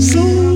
So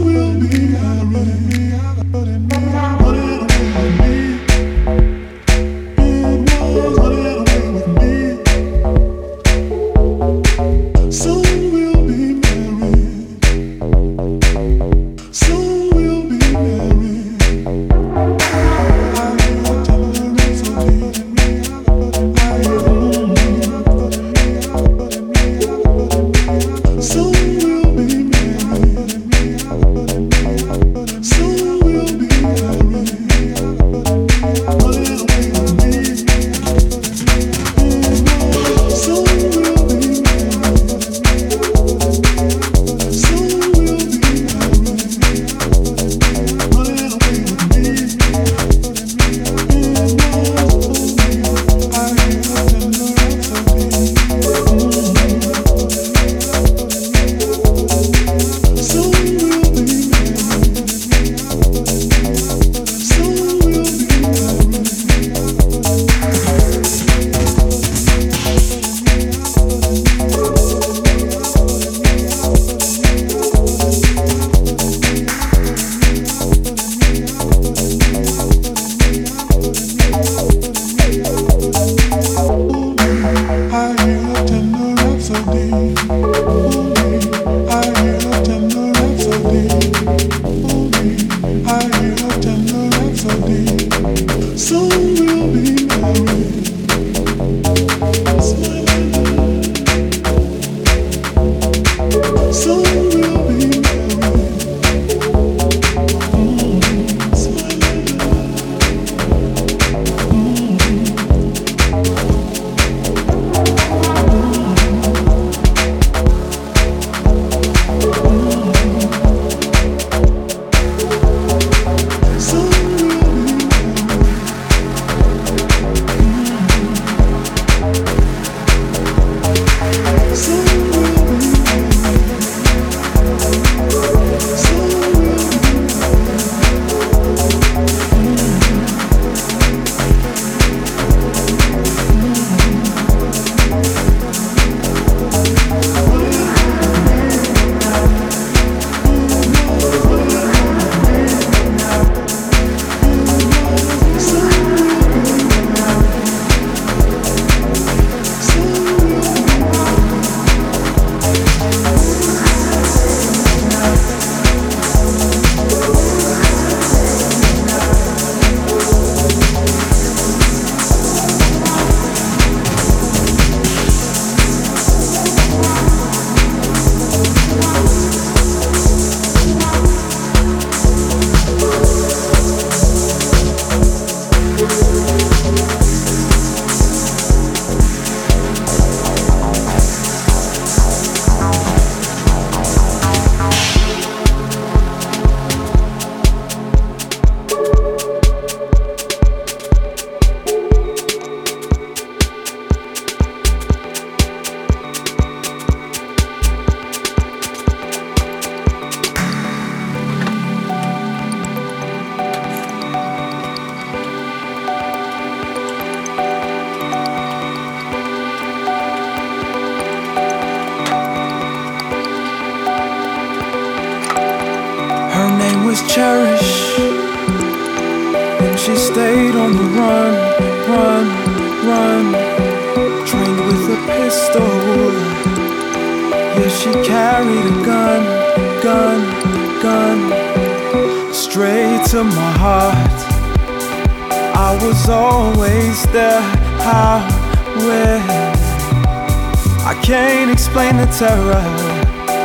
Can't explain the terror,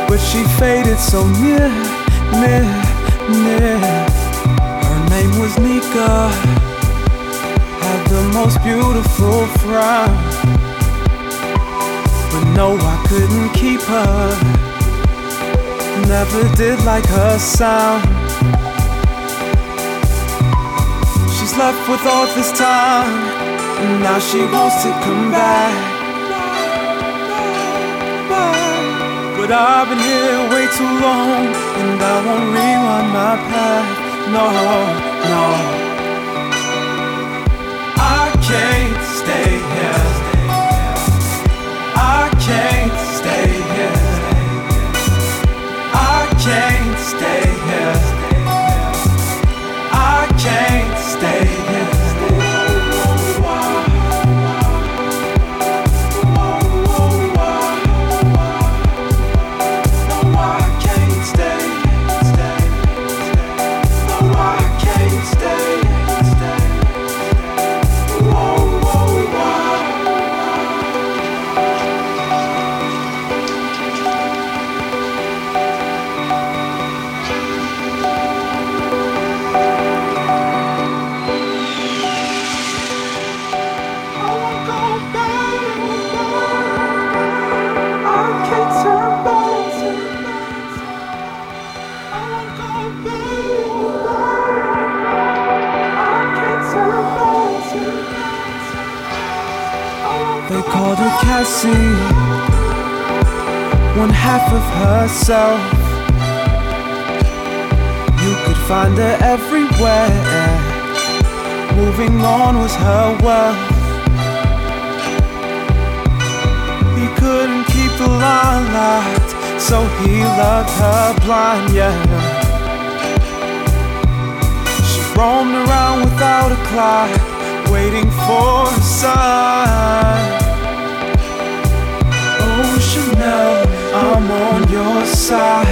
but she faded so near, near, near. Her name was Nika, had the most beautiful frown. But no, I couldn't keep her, never did like her sound. She's left with all this time, and now she wants to come back. But I've been here way too long, and I won't rewind my path. No, no. I can't stay here. I can't stay here. I can't stay here. I can't stay here. Herself. You could find her everywhere. Moving on was her wealth. He couldn't keep the limelight, so he loved her blind, yeah. She roamed around without a clock, waiting for a sign. Oh, Chanel, I'm on your side.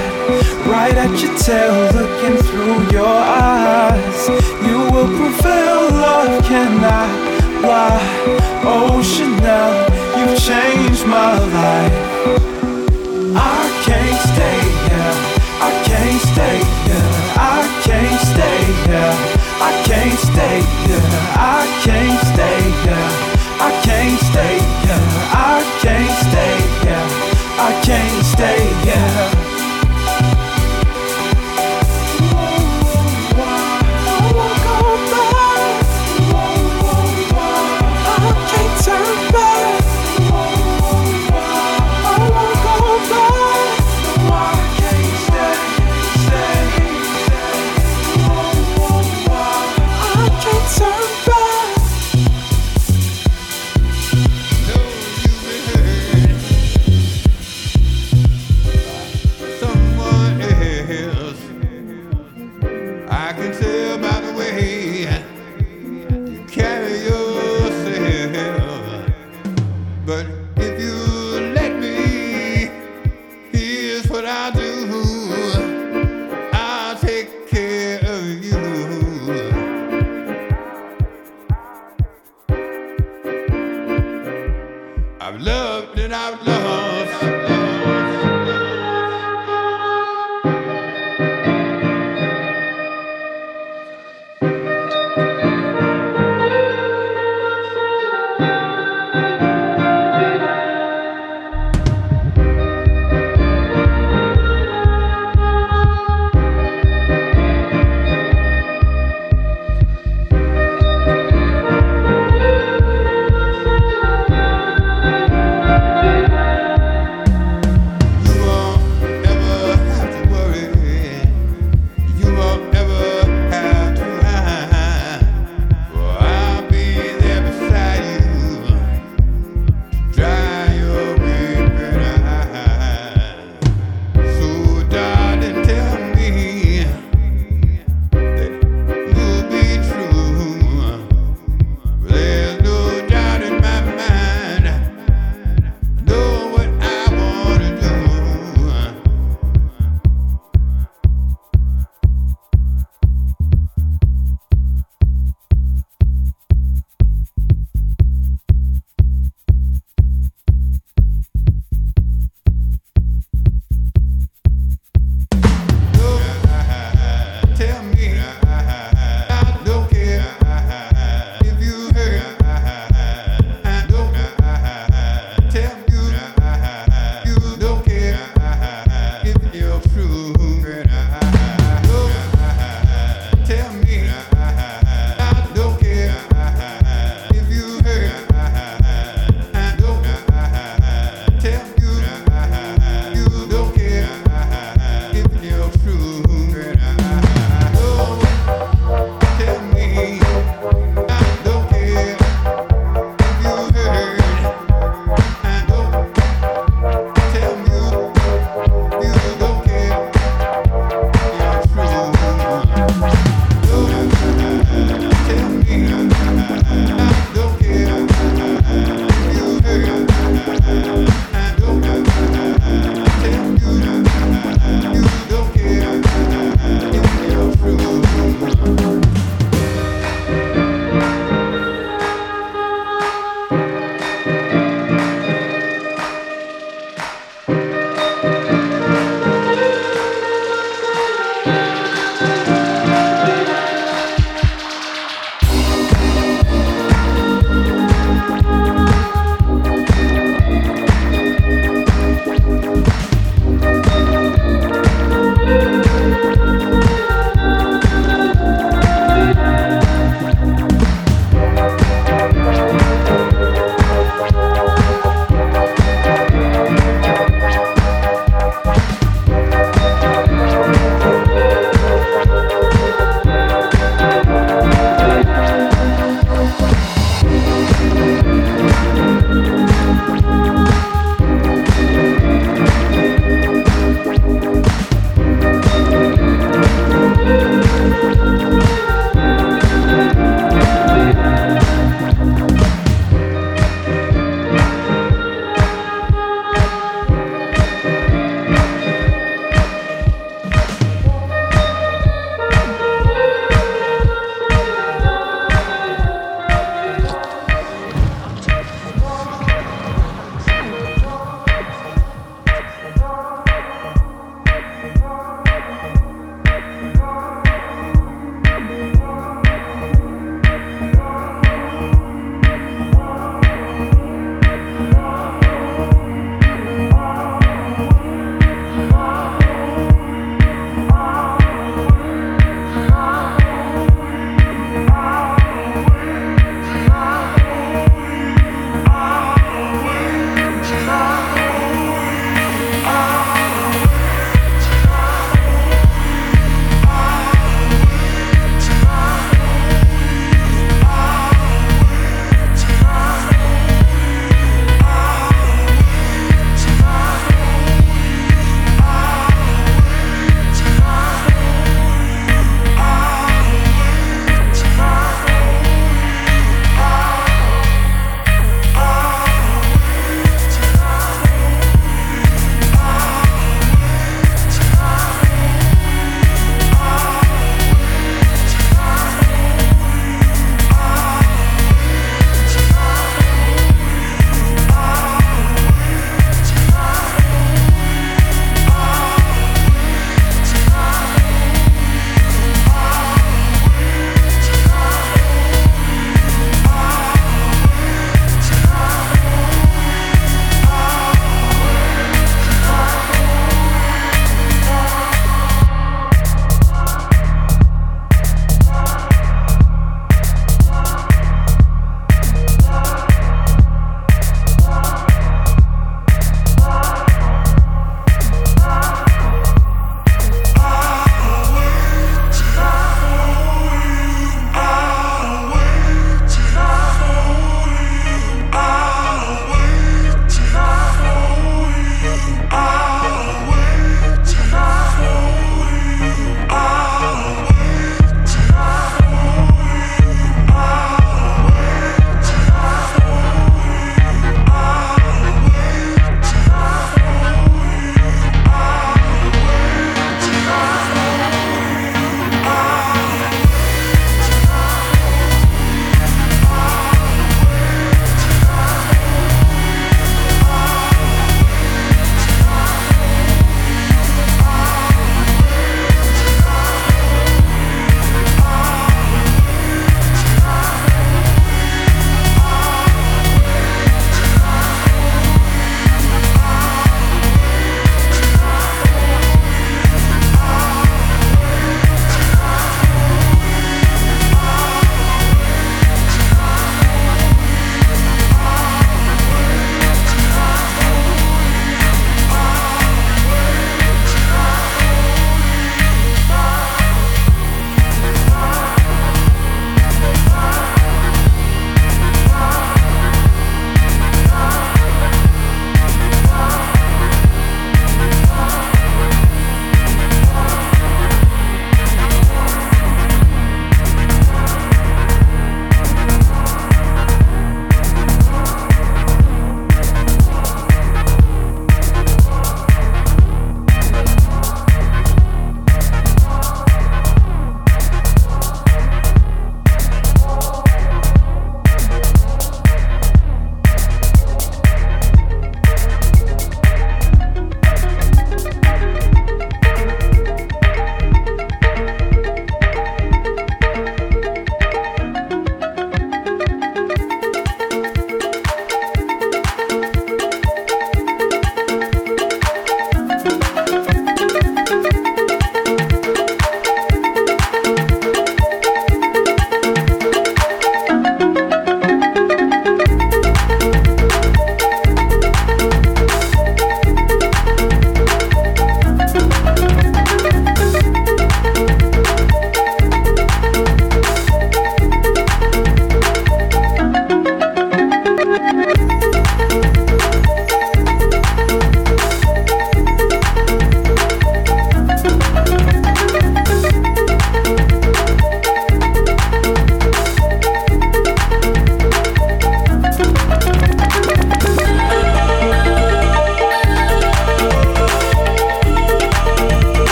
Right at your tail, looking through your eyes. You will prevail, love cannot lie. Oh, Chanel, you've changed my life. I can't stay here. I can't stay here. I can't stay here. I can't stay here. I stay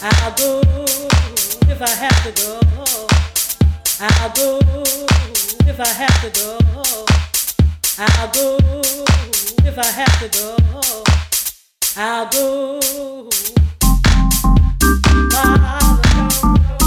I'll go if I have to go. I'll go if I have to go. I'll go if I have to go. I'll go. I'll go.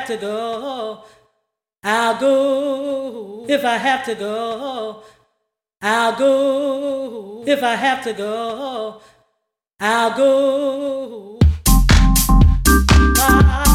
have to go, I'll go. If I have to go, I'll go. If I have to go, I'll go. Bye.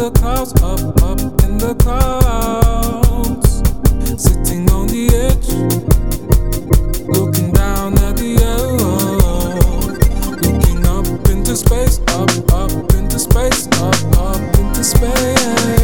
the clouds, up, up in the clouds. Sitting on the edge, looking down at the edge. Looking up into space, up, up into space, up, up into space.